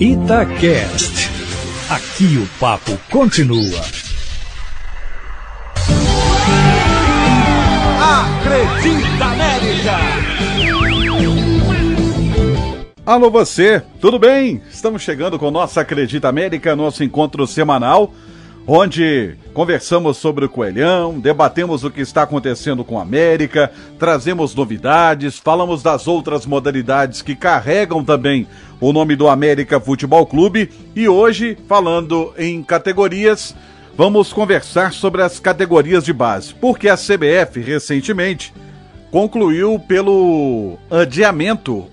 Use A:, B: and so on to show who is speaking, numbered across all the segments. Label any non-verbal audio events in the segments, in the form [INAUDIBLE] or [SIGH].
A: Itacast. Aqui o papo continua.
B: Acredita América!
C: Alô você, tudo bem? Estamos chegando com nossa Acredita América, nosso encontro semanal, onde conversamos sobre o Coelhão, debatemos o que está acontecendo com a América, trazemos novidades, falamos das outras modalidades que carregam também o nome do América Futebol Clube e hoje, falando em categorias, vamos conversar sobre as categorias de base, porque a CBF recentemente concluiu pelo adiamento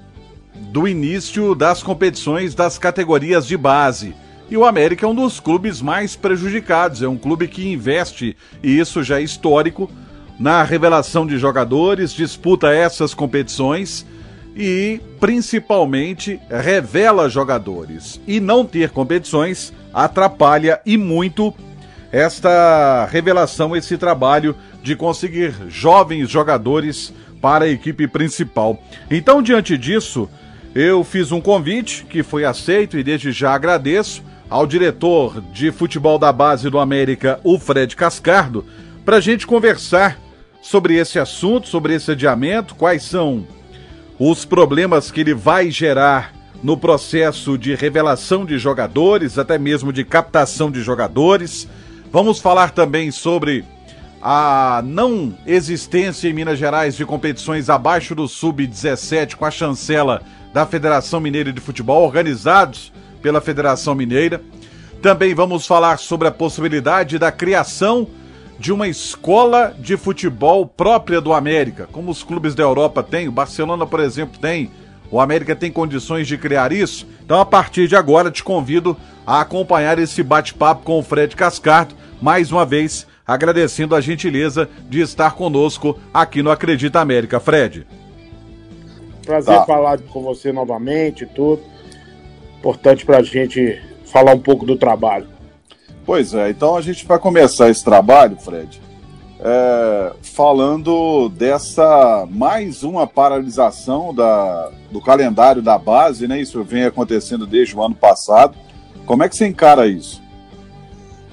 C: do início das competições das categorias de base. E o América é um dos clubes mais prejudicados, é um clube que investe, e isso já é histórico, na revelação de jogadores, disputa essas competições e principalmente revela jogadores. E não ter competições atrapalha e muito esta revelação, esse trabalho de conseguir jovens jogadores para a equipe principal. Então, diante disso, eu fiz um convite que foi aceito e desde já agradeço ao diretor de futebol da base do América, o Fred Cascardo, para a gente conversar sobre esse assunto, sobre esse adiamento, quais são os problemas que ele vai gerar no processo de revelação de jogadores, até mesmo de captação de jogadores. Vamos falar também sobre a não existência em Minas Gerais de competições abaixo do sub-17 com a chancela da Federação Mineira de Futebol, organizados pela Federação Mineira. Também vamos falar sobre a possibilidade da criação de uma escola de futebol própria do América, como os clubes da Europa têm, o Barcelona, por exemplo, tem. O América tem condições de criar isso. Então, a partir de agora, te convido a acompanhar esse bate-papo com o Fred Cascardo, mais uma vez agradecendo a gentileza de estar conosco aqui no Acredita América. Fred.
D: Prazer tá. falar com você novamente, tudo. Importante para a gente falar um pouco do trabalho.
C: Pois é, então a gente vai começar esse trabalho, Fred, é, falando dessa mais uma paralisação da, do calendário da base, né? Isso vem acontecendo desde o ano passado. Como é que você encara isso?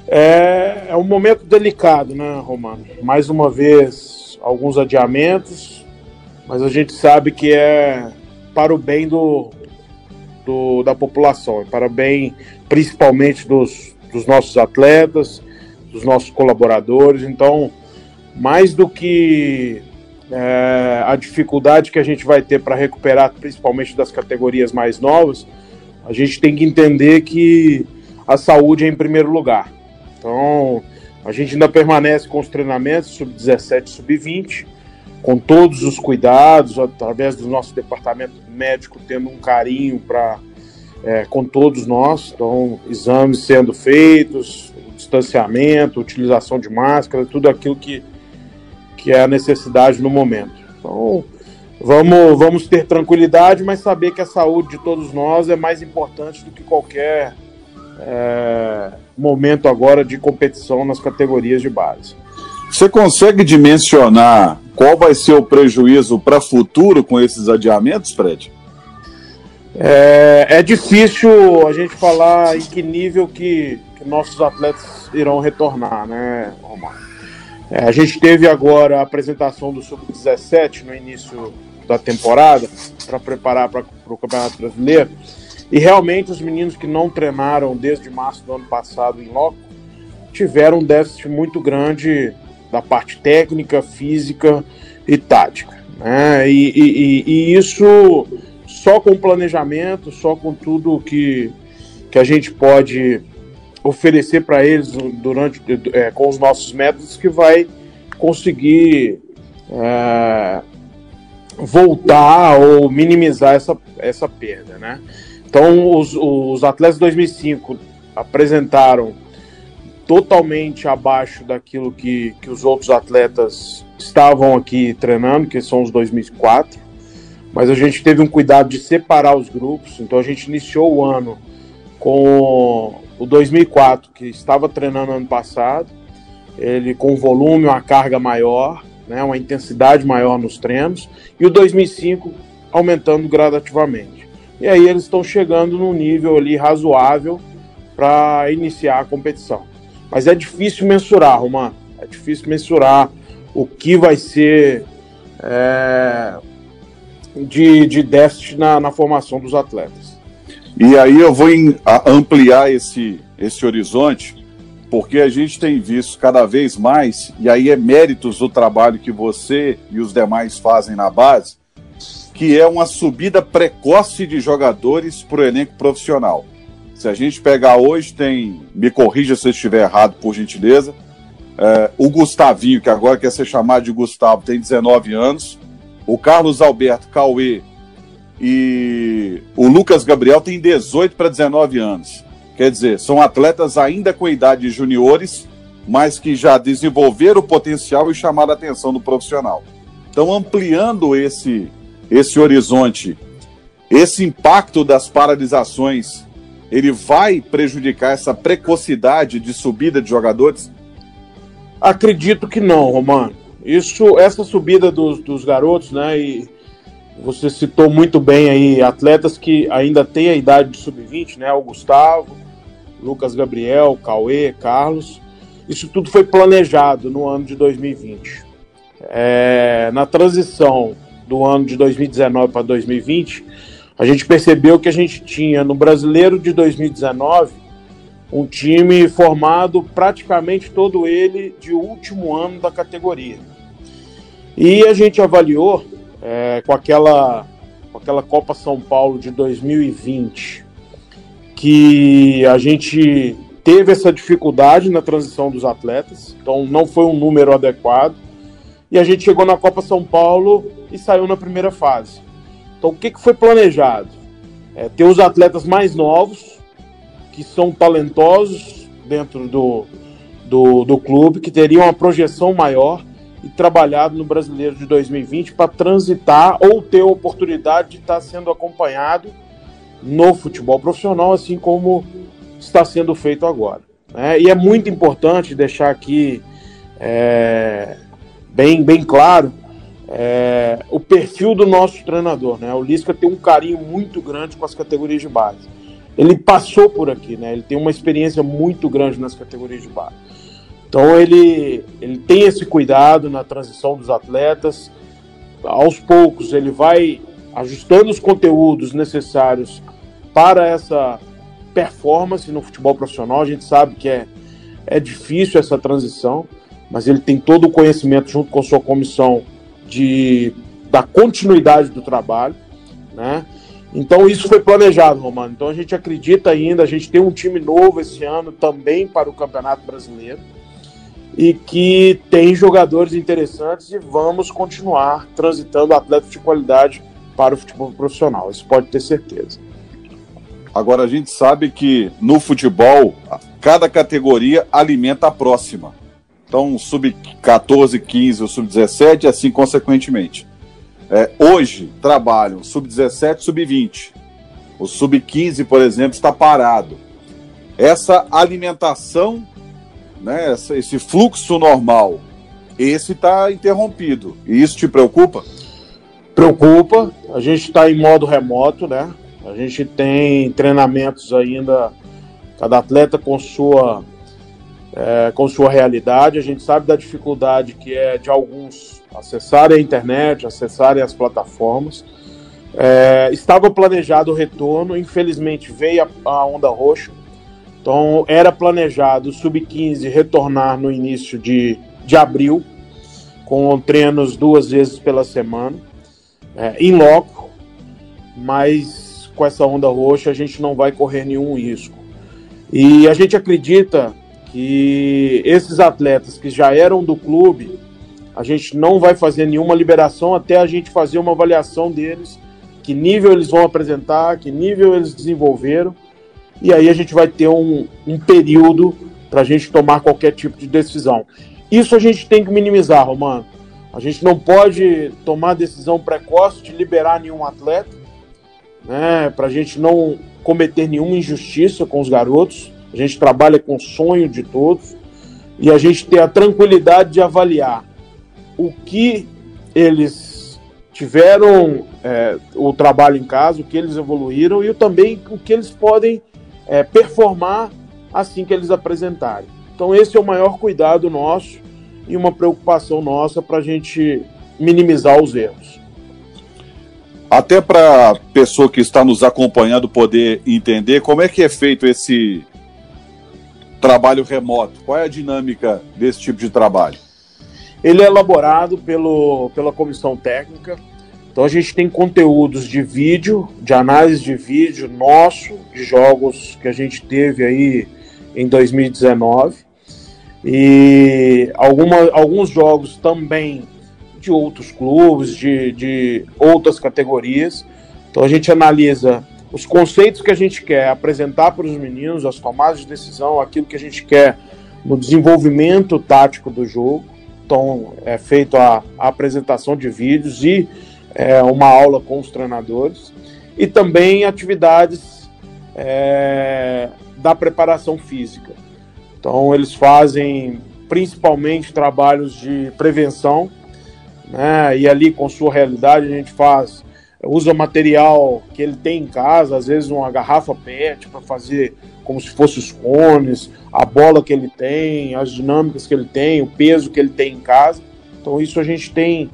D: É, é um momento delicado, né, Romano? Mais uma vez, alguns adiamentos, mas a gente sabe que é para o bem do, do da população, para o bem principalmente dos, dos nossos atletas, dos nossos colaboradores. Então, mais do que é, a dificuldade que a gente vai ter para recuperar, principalmente das categorias mais novas, a gente tem que entender que a saúde é em primeiro lugar. Então, a gente ainda permanece com os treinamentos sub-17 e sub-20, com todos os cuidados, através do nosso departamento médico, tendo um carinho para é, com todos nós. Então, exames sendo feitos, distanciamento, utilização de máscara, tudo aquilo que, que é a necessidade no momento. Então, vamos, vamos ter tranquilidade, mas saber que a saúde de todos nós é mais importante do que qualquer é, momento agora de competição nas categorias de base.
C: Você consegue dimensionar qual vai ser o prejuízo para futuro com esses adiamentos, Fred?
D: É, é, difícil a gente falar em que nível que, que nossos atletas irão retornar, né, Romar? É, a gente teve agora a apresentação do Sub-17 no início da temporada para preparar para o Campeonato Brasileiro. E realmente os meninos que não treinaram desde março do ano passado em loco tiveram um déficit muito grande da parte técnica, física e tática. Né? E, e, e, isso só com planejamento, só com tudo que, que a gente pode oferecer para eles durante é, com os nossos métodos que vai conseguir é, voltar ou minimizar essa, essa perda, né? Então, os, os atletas de 2005 apresentaram totalmente abaixo daquilo que, que os outros atletas estavam aqui treinando, que são os 2004. Mas a gente teve um cuidado de separar os grupos, então a gente iniciou o ano com o 2004, que estava treinando ano passado, ele com volume, uma carga maior, né, uma intensidade maior nos treinos, e o 2005 aumentando gradativamente. e aí eles estão chegando num nível ali razoável para iniciar a competição. Mas é difícil mensurar, Romano. É difícil mensurar o que vai ser é, de, de déficit na, na formação dos atletas.
C: E aí eu vou em, ampliar esse, esse horizonte, porque a gente tem visto cada vez mais, e aí é méritos do trabalho que você e os demais fazem na base, que é uma subida precoce de jogadores para o elenco profissional. Se a gente pegar hoje, tem, me corrija se eu estiver errado, por gentileza, é, o Gustavinho, que agora quer ser chamado de Gustavo, tem 19 anos, o Carlos Alberto Cauê e o Lucas Gabriel tem 18 para 19 anos. Quer dizer, são atletas ainda com idade de juniores, mas que já desenvolveram o potencial e chamaram a atenção do profissional. Então, ampliando esse, esse horizonte, esse impacto das paralisações, ele vai prejudicar essa precocidade de subida de jogadores?
D: Acredito que não, Romano. Isso, essa subida dos, dos garotos, né? E você citou muito bem aí atletas que ainda têm a idade de sub-20, né? O Gustavo, Lucas Gabriel, Cauê, Carlos. Isso tudo foi planejado no ano de 2020. É, na transição do ano de 2019 para 2020, a gente percebeu que a gente tinha no brasileiro de 2019 um time formado praticamente todo ele de último ano da categoria. E a gente avaliou é, com, aquela, com aquela Copa São Paulo de 2020 que a gente teve essa dificuldade na transição dos atletas, então não foi um número adequado. E a gente chegou na Copa São Paulo e saiu na primeira fase. Então o que, que foi planejado? É, ter os atletas mais novos, que são talentosos dentro do, do, do clube, que teriam uma projeção maior e trabalhado no Brasileiro de 2020 para transitar ou ter a oportunidade de estar sendo acompanhado no futebol profissional, assim como está sendo feito agora. Né? E é muito importante deixar aqui é, bem, bem claro é, o perfil do nosso treinador. Né? O Lisca tem um carinho muito grande com as categorias de base ele passou por aqui, né? Ele tem uma experiência muito grande nas categorias de base. Então ele, ele tem esse cuidado na transição dos atletas. Aos poucos ele vai ajustando os conteúdos necessários para essa performance no futebol profissional. A gente sabe que é, é difícil essa transição, mas ele tem todo o conhecimento junto com sua comissão de, da continuidade do trabalho, né? Então isso foi planejado, Romano. Então a gente acredita ainda, a gente tem um time novo esse ano também para o Campeonato Brasileiro e que tem jogadores interessantes e vamos continuar transitando atletas de qualidade para o futebol profissional. Isso pode ter certeza.
C: Agora a gente sabe que no futebol cada categoria alimenta a próxima. Então, sub-14, 15 ou sub-17, assim consequentemente. É, hoje trabalham sub-17, sub-20. O sub-15, por exemplo, está parado. Essa alimentação, né, esse fluxo normal, esse está interrompido. E isso te preocupa?
D: Preocupa. A gente está em modo remoto, né? A gente tem treinamentos ainda, cada atleta com sua, é, com sua realidade. A gente sabe da dificuldade que é de alguns acessarem a internet, acessarem as plataformas. É, estava planejado o retorno, infelizmente veio a, a onda roxa. Então era planejado o Sub-15 retornar no início de, de abril, com treinos duas vezes pela semana, é, em loco, mas com essa onda roxa a gente não vai correr nenhum risco. E a gente acredita que esses atletas que já eram do clube a gente não vai fazer nenhuma liberação até a gente fazer uma avaliação deles, que nível eles vão apresentar, que nível eles desenvolveram, e aí a gente vai ter um, um período para a gente tomar qualquer tipo de decisão. Isso a gente tem que minimizar, Romano. A gente não pode tomar decisão precoce de liberar nenhum atleta, né, para a gente não cometer nenhuma injustiça com os garotos. A gente trabalha com o sonho de todos e a gente ter a tranquilidade de avaliar o que eles tiveram é, o trabalho em casa, o que eles evoluíram e também o que eles podem é, performar assim que eles apresentarem. Então, esse é o maior cuidado nosso e uma preocupação nossa para a gente minimizar os erros.
C: Até para a pessoa que está nos acompanhando poder entender como é que é feito esse trabalho remoto, qual é a dinâmica desse tipo de trabalho?
D: Ele é elaborado pelo, pela comissão técnica. Então a gente tem conteúdos de vídeo, de análise de vídeo nosso, de jogos que a gente teve aí em 2019. E alguma, alguns jogos também de outros clubes, de, de outras categorias. Então a gente analisa os conceitos que a gente quer apresentar para os meninos, as tomadas de decisão, aquilo que a gente quer no desenvolvimento tático do jogo. Então é feito a, a apresentação de vídeos e é, uma aula com os treinadores e também atividades é, da preparação física. Então eles fazem principalmente trabalhos de prevenção, né? E ali com sua realidade a gente faz usa material que ele tem em casa, às vezes uma garrafa PET para fazer como se fosse os cones, a bola que ele tem, as dinâmicas que ele tem, o peso que ele tem em casa. Então isso a gente tem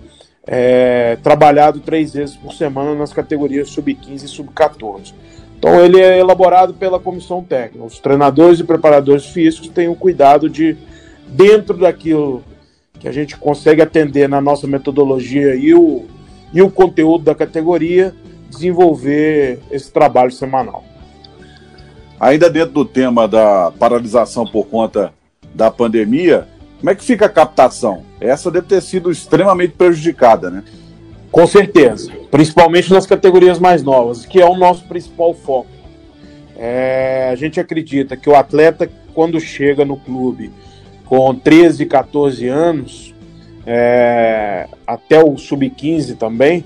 D: é, trabalhado três vezes por semana nas categorias sub-15 e sub-14. Então ele é elaborado pela comissão técnica. Os treinadores e preparadores físicos têm o cuidado de, dentro daquilo que a gente consegue atender na nossa metodologia e o, e o conteúdo da categoria, desenvolver esse trabalho semanal.
C: Ainda dentro do tema da paralisação por conta da pandemia, como é que fica a captação? Essa deve ter sido extremamente prejudicada, né?
D: Com certeza, principalmente nas categorias mais novas, que é o nosso principal foco. É, a gente acredita que o atleta, quando chega no clube com 13, 14 anos, é, até o sub-15 também,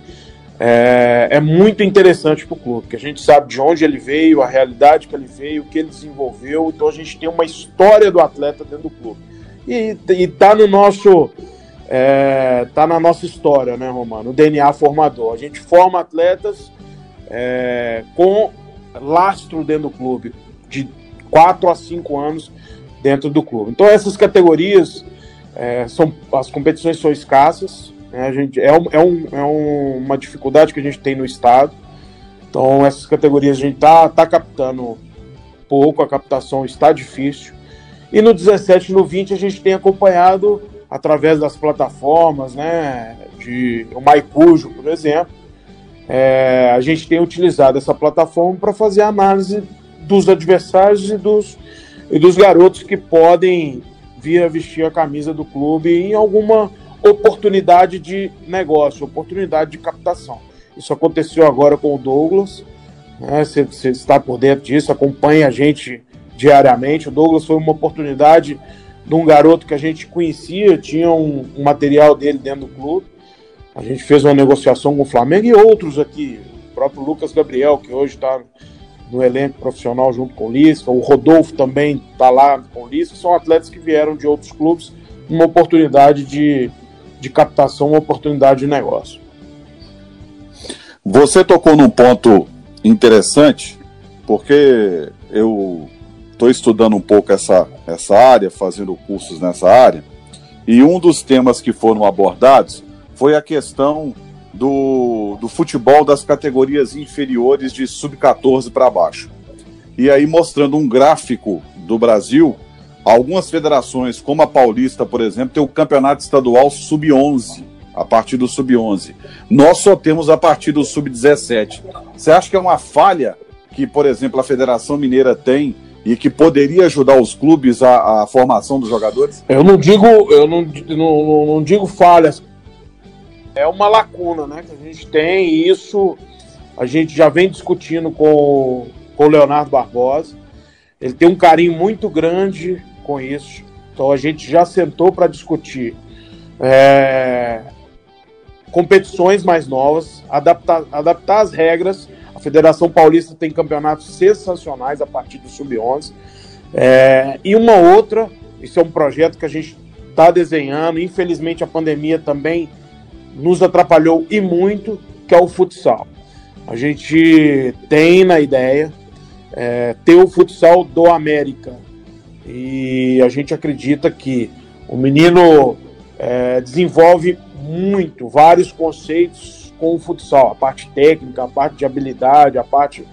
D: é, é, muito interessante para o clube, porque a gente sabe de onde ele veio, a realidade que ele veio, o que ele desenvolveu, então a gente tem uma história do atleta dentro do clube. E, está no nosso. É, tá na nossa história, né, Romano? O DNA formador. A gente forma atletas é, com lastro dentro do clube, de 4 a 5 anos dentro do clube. Então essas categorias é, são, as competições são escassas, né, a gente, é, um, é, um, é uma dificuldade que a gente tem no estado. Então, essas categorias a gente está tá captando pouco, a captação está difícil. E no 17 e no 20 a gente tem acompanhado através das plataformas, né, de o Maicujo, por exemplo, é, a gente tem utilizado essa plataforma para fazer análise dos adversários e dos, e dos garotos que podem vir a vestir a camisa do clube em alguma oportunidade de negócio, oportunidade de captação. Isso aconteceu agora com o Douglas. Né? Você, você está por dentro disso, acompanha a gente diariamente. O Douglas foi uma oportunidade de um garoto que a gente conhecia, tinha um, um material dele dentro do clube. A gente fez uma negociação com o Flamengo e outros aqui. O próprio Lucas Gabriel, que hoje está no elenco profissional junto com o Lisca. O Rodolfo também está lá com o Lisca. São atletas que vieram de outros clubes, uma oportunidade de, de captação, uma oportunidade de negócio.
C: Você tocou num ponto interessante, porque eu estou estudando um pouco essa, essa área, fazendo cursos nessa área, e um dos temas que foram abordados foi a questão do, do futebol das categorias inferiores de sub-14 para baixo. E aí mostrando um gráfico do Brasil, algumas federações, como a Paulista, por exemplo, tem o campeonato estadual sub-11, a partir do sub-11. Nós só temos a partir do sub-17. Você acha que é uma falha que, por exemplo, a Federação Mineira tem e que poderia ajudar os clubes à, formação dos jogadores?
D: Eu não digo, eu não, não, não digo falhas, é uma lacuna né, que a gente tem, e isso a gente já vem discutindo com, com o Leonardo Barbosa. Ele tem um carinho muito grande com isso. Então a gente já sentou para discutir é, competições mais novas, adaptar, adaptar as regras. A Federação Paulista tem campeonatos sensacionais a partir do Sub-11. É, e uma outra, isso é um projeto que a gente está desenhando. Infelizmente a pandemia também nos atrapalhou e muito, que é o futsal. A gente tem na ideia é, ter o futsal do América e a gente acredita que o menino é, desenvolve muito, vários conceitos com o futsal, a parte técnica, a parte de habilidade, a parte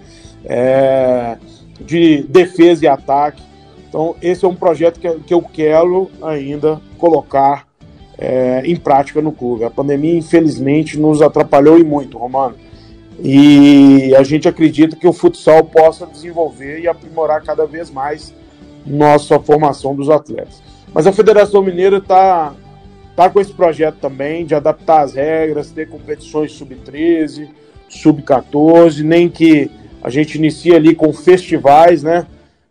D: é, de defesa e ataque. Então, esse é um projeto que, que eu quero ainda colocar é, em prática no clube. A pandemia, infelizmente, nos atrapalhou e muito, Romano. E a gente acredita que o futsal possa desenvolver e aprimorar cada vez mais nossa formação dos atletas. Mas a Federação Mineira está tá com esse projeto também de adaptar as regras, ter competições sub-13, sub-14, nem que a gente inicie ali com festivais, né?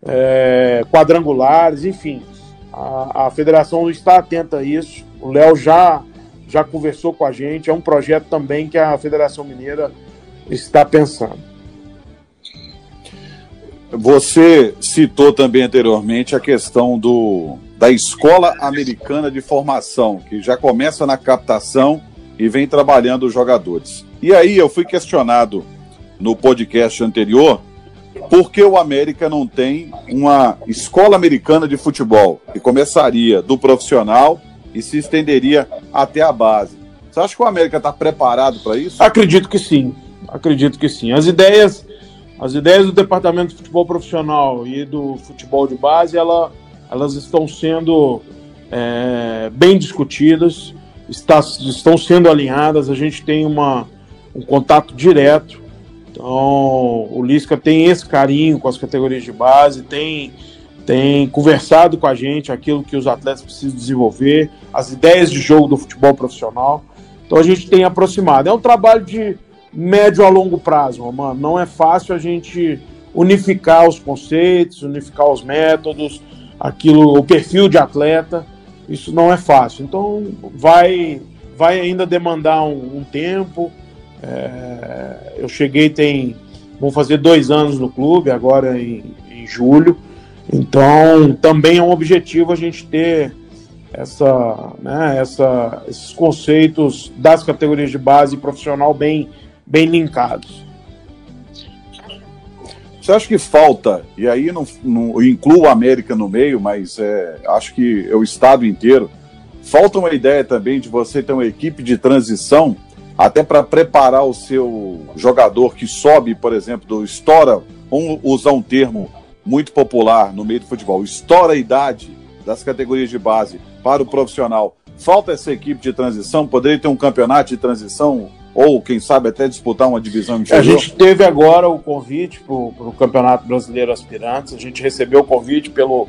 D: É, quadrangulares, enfim. A, a federação está atenta a isso. O Léo já, já conversou com a gente. É um projeto também que a Federação Mineira está pensando.
C: Você citou também anteriormente a questão do, da Escola Americana de Formação, que já começa na captação e vem trabalhando os jogadores. E aí eu fui questionado no podcast anterior por que o América não tem uma escola americana de futebol que começaria do profissional e se estenderia até a base. Você acha que o América está preparado para isso?
D: Acredito que sim. Acredito que sim. As ideias, as ideias do departamento de futebol profissional e do futebol de base, ela, elas estão sendo é, bem discutidas, está, estão sendo alinhadas. A gente tem uma, um contato direto. Então, o Lisca tem esse carinho com as categorias de base, tem, tem conversado com a gente aquilo que os atletas precisam desenvolver, as ideias de jogo do futebol profissional. Então, a gente tem aproximado. É um trabalho de médio a longo prazo, mano. Não é fácil a gente unificar os conceitos, unificar os métodos, aquilo, o perfil de atleta. Isso não é fácil. Então vai, vai ainda demandar um, um tempo. É, eu cheguei tem, vou fazer dois anos no clube agora em, em julho. Então também é um objetivo a gente ter essa, né, essa, esses conceitos das categorias de base profissional bem bem linkados.
C: Você acha que falta, e aí não, não incluo a América no meio, mas é, acho que é o Estado inteiro, falta uma ideia também de você ter uma equipe de transição, até para preparar o seu jogador que sobe, por exemplo, do estoura, vamos usar um termo muito popular no meio do futebol, estoura a idade das categorias de base para o profissional. Falta essa equipe de transição, poderia ter um campeonato de transição ou quem sabe até disputar uma divisão
D: inferior? A gente teve agora o convite para o Campeonato Brasileiro Aspirantes, a gente recebeu o convite pelo,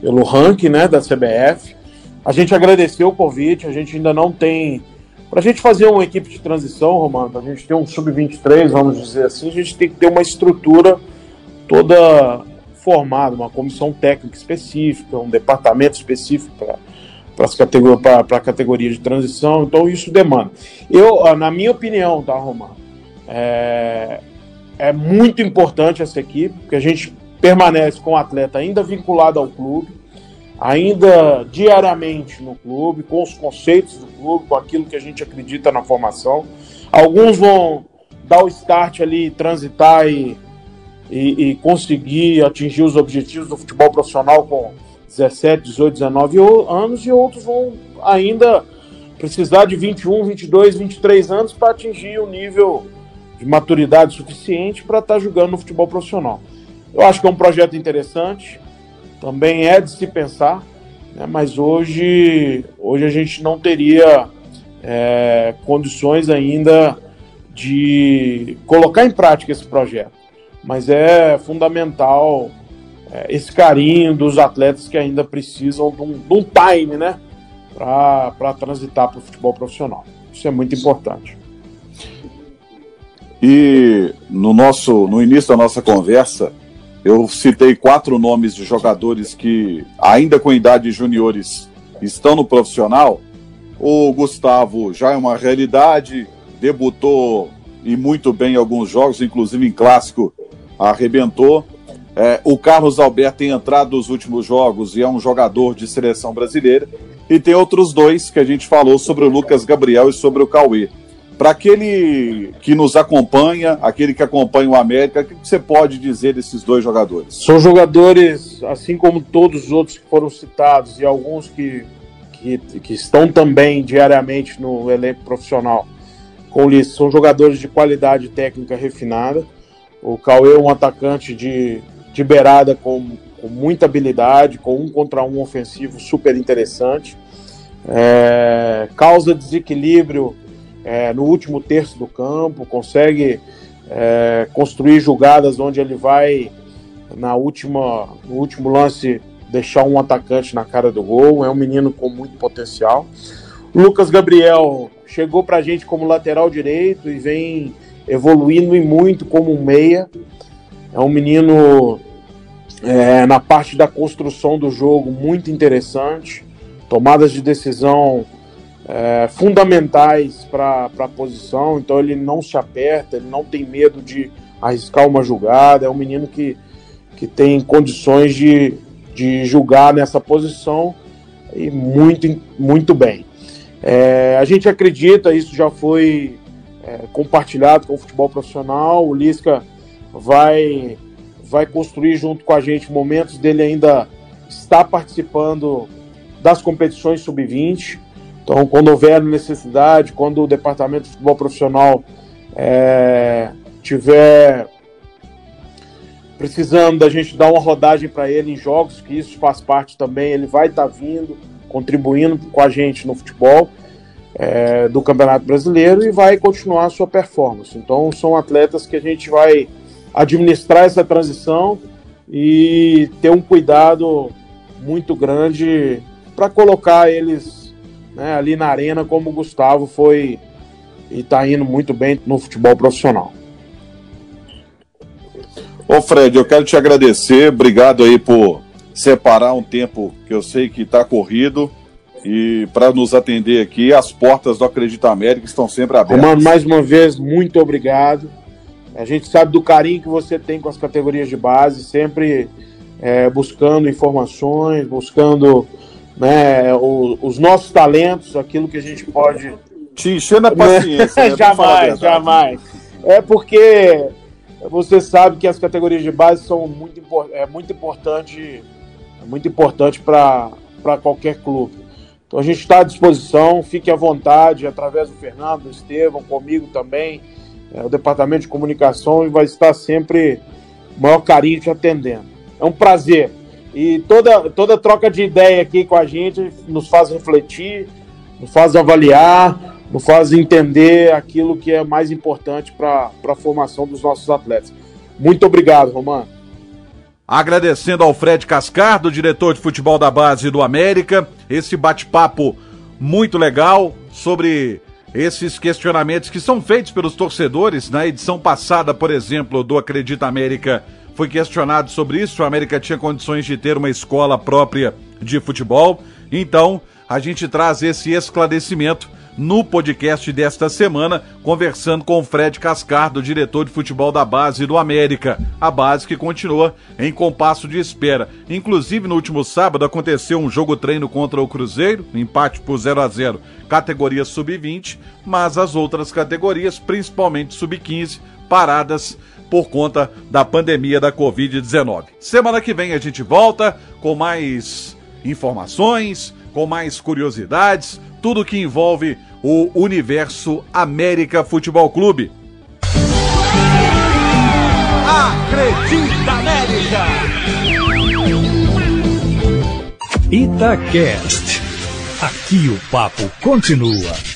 D: pelo ranking né, da CBF. A gente agradeceu o convite, a gente ainda não tem. Para a gente fazer uma equipe de transição, Romano, para a gente ter um sub-23, vamos dizer assim, a gente tem que ter uma estrutura toda formada, uma comissão técnica específica, um departamento específico para para a categoria de transição, então isso demanda. Eu, na minha opinião, tá, Romano, é, é muito importante essa equipe, porque a gente permanece com o atleta ainda vinculado ao clube, ainda diariamente no clube, com os conceitos do clube, com aquilo que a gente acredita na formação. Alguns vão dar o start ali, transitar e, e, e conseguir atingir os objetivos do futebol profissional com 17, 18, 19 anos e outros vão ainda precisar de 21, 22, 23 anos para atingir o nível de maturidade suficiente para estar tá jogando no futebol profissional. Eu acho que é um projeto interessante, também é de se pensar, né, mas hoje, hoje a gente não teria é, condições ainda de colocar em prática esse projeto. Mas é fundamental é, esse carinho dos atletas que ainda precisam de um, de um time, né? Para transitar para o futebol profissional. Isso é muito importante.
C: E no nosso no início da nossa conversa, eu citei quatro nomes de jogadores que, ainda com idade juniores, estão no profissional. O Gustavo já é uma realidade, debutou e muito bem em alguns jogos, inclusive em clássico, arrebentou. É, o Carlos Alberto tem entrado nos últimos jogos e é um jogador de seleção brasileira. e tem outros dois que a gente falou sobre o Lucas Gabriel e sobre o Cauê. Para aquele que nos acompanha, aquele que acompanha o América, o que você pode dizer desses dois jogadores?
D: São jogadores, assim como todos os outros que foram citados e alguns que, que, que estão também diariamente no elenco profissional com o são jogadores de qualidade técnica refinada. O Cauê é um atacante de, de beirada com, com muita habilidade, com um contra um ofensivo super interessante. É, causa desequilíbrio é, no último terço do campo, consegue é, construir jogadas onde ele vai na última, no último lance deixar um atacante na cara do gol. É um menino com muito potencial. Lucas Gabriel chegou para a gente como lateral direito e vem evoluindo e muito como um meia. É um menino é, na parte da construção do jogo muito interessante, tomadas de decisão é, fundamentais para a posição, então ele não se aperta, ele não tem medo de arriscar uma jogada, é um menino que, que tem condições de, de julgar nessa posição e muito, muito bem. É, a gente acredita, isso já foi é, compartilhado com o futebol profissional, o Lisca vai, vai construir junto com a gente momentos dele ainda estar participando das competições sub-20, então, quando houver necessidade, quando o departamento de futebol profissional é, tiver precisando da gente dar uma rodagem para ele em jogos, que isso faz parte também, ele vai estar tá vindo, contribuindo com a gente no futebol é, do Campeonato Brasileiro e vai continuar a sua performance. Então, são atletas que a gente vai administrar essa transição e ter um cuidado muito grande para colocar eles né, ali na arena, como o Gustavo foi e está indo muito bem no futebol profissional.
C: Ô Fred, eu quero te agradecer, obrigado aí por separar um tempo que eu sei que está corrido e para nos atender aqui, as portas do Acredita América estão sempre abertas.
D: Romano, mais uma vez, muito obrigado. A gente sabe do carinho que você tem com as categorias de base, sempre é, buscando informações, buscando né, o, os nossos talentos, aquilo que a gente pode.
C: Te encher [LAUGHS] na paciência.
D: Né? jamais, jamais. É porque você sabe que as categorias de base são muito, é muito importante, é muito importante para qualquer clube. Então a gente está à disposição, fique à vontade, através do Fernando, do Estevam, comigo também, é, o departamento de comunicação e vai estar sempre o maior carinho te atendendo. É um prazer. E toda, toda troca de ideia aqui com a gente nos faz refletir, nos faz avaliar, nos faz entender aquilo que é mais importante para a formação dos nossos atletas. Muito obrigado, Romano.
C: Agradecendo ao Fred Cascardo, diretor de futebol da base do América, esse bate-papo muito legal sobre esses questionamentos que são feitos pelos torcedores. Na edição passada, por exemplo, do Acredita América foi questionado sobre isso. A América tinha condições de ter uma escola própria de futebol. Então, a gente traz esse esclarecimento no podcast desta semana, conversando com o Fred Cascardo, diretor de futebol da base do América. A base que continua em compasso de espera. Inclusive, no último sábado aconteceu um jogo treino contra o Cruzeiro, empate por 0 a 0 categoria sub-20, mas as outras categorias, principalmente sub-15, paradas por conta da pandemia da Covid-19. Semana que vem a gente volta com mais informações, com mais curiosidades, tudo que envolve o universo América Futebol Clube.
B: Acredita América!
A: Itacast. Aqui o papo continua.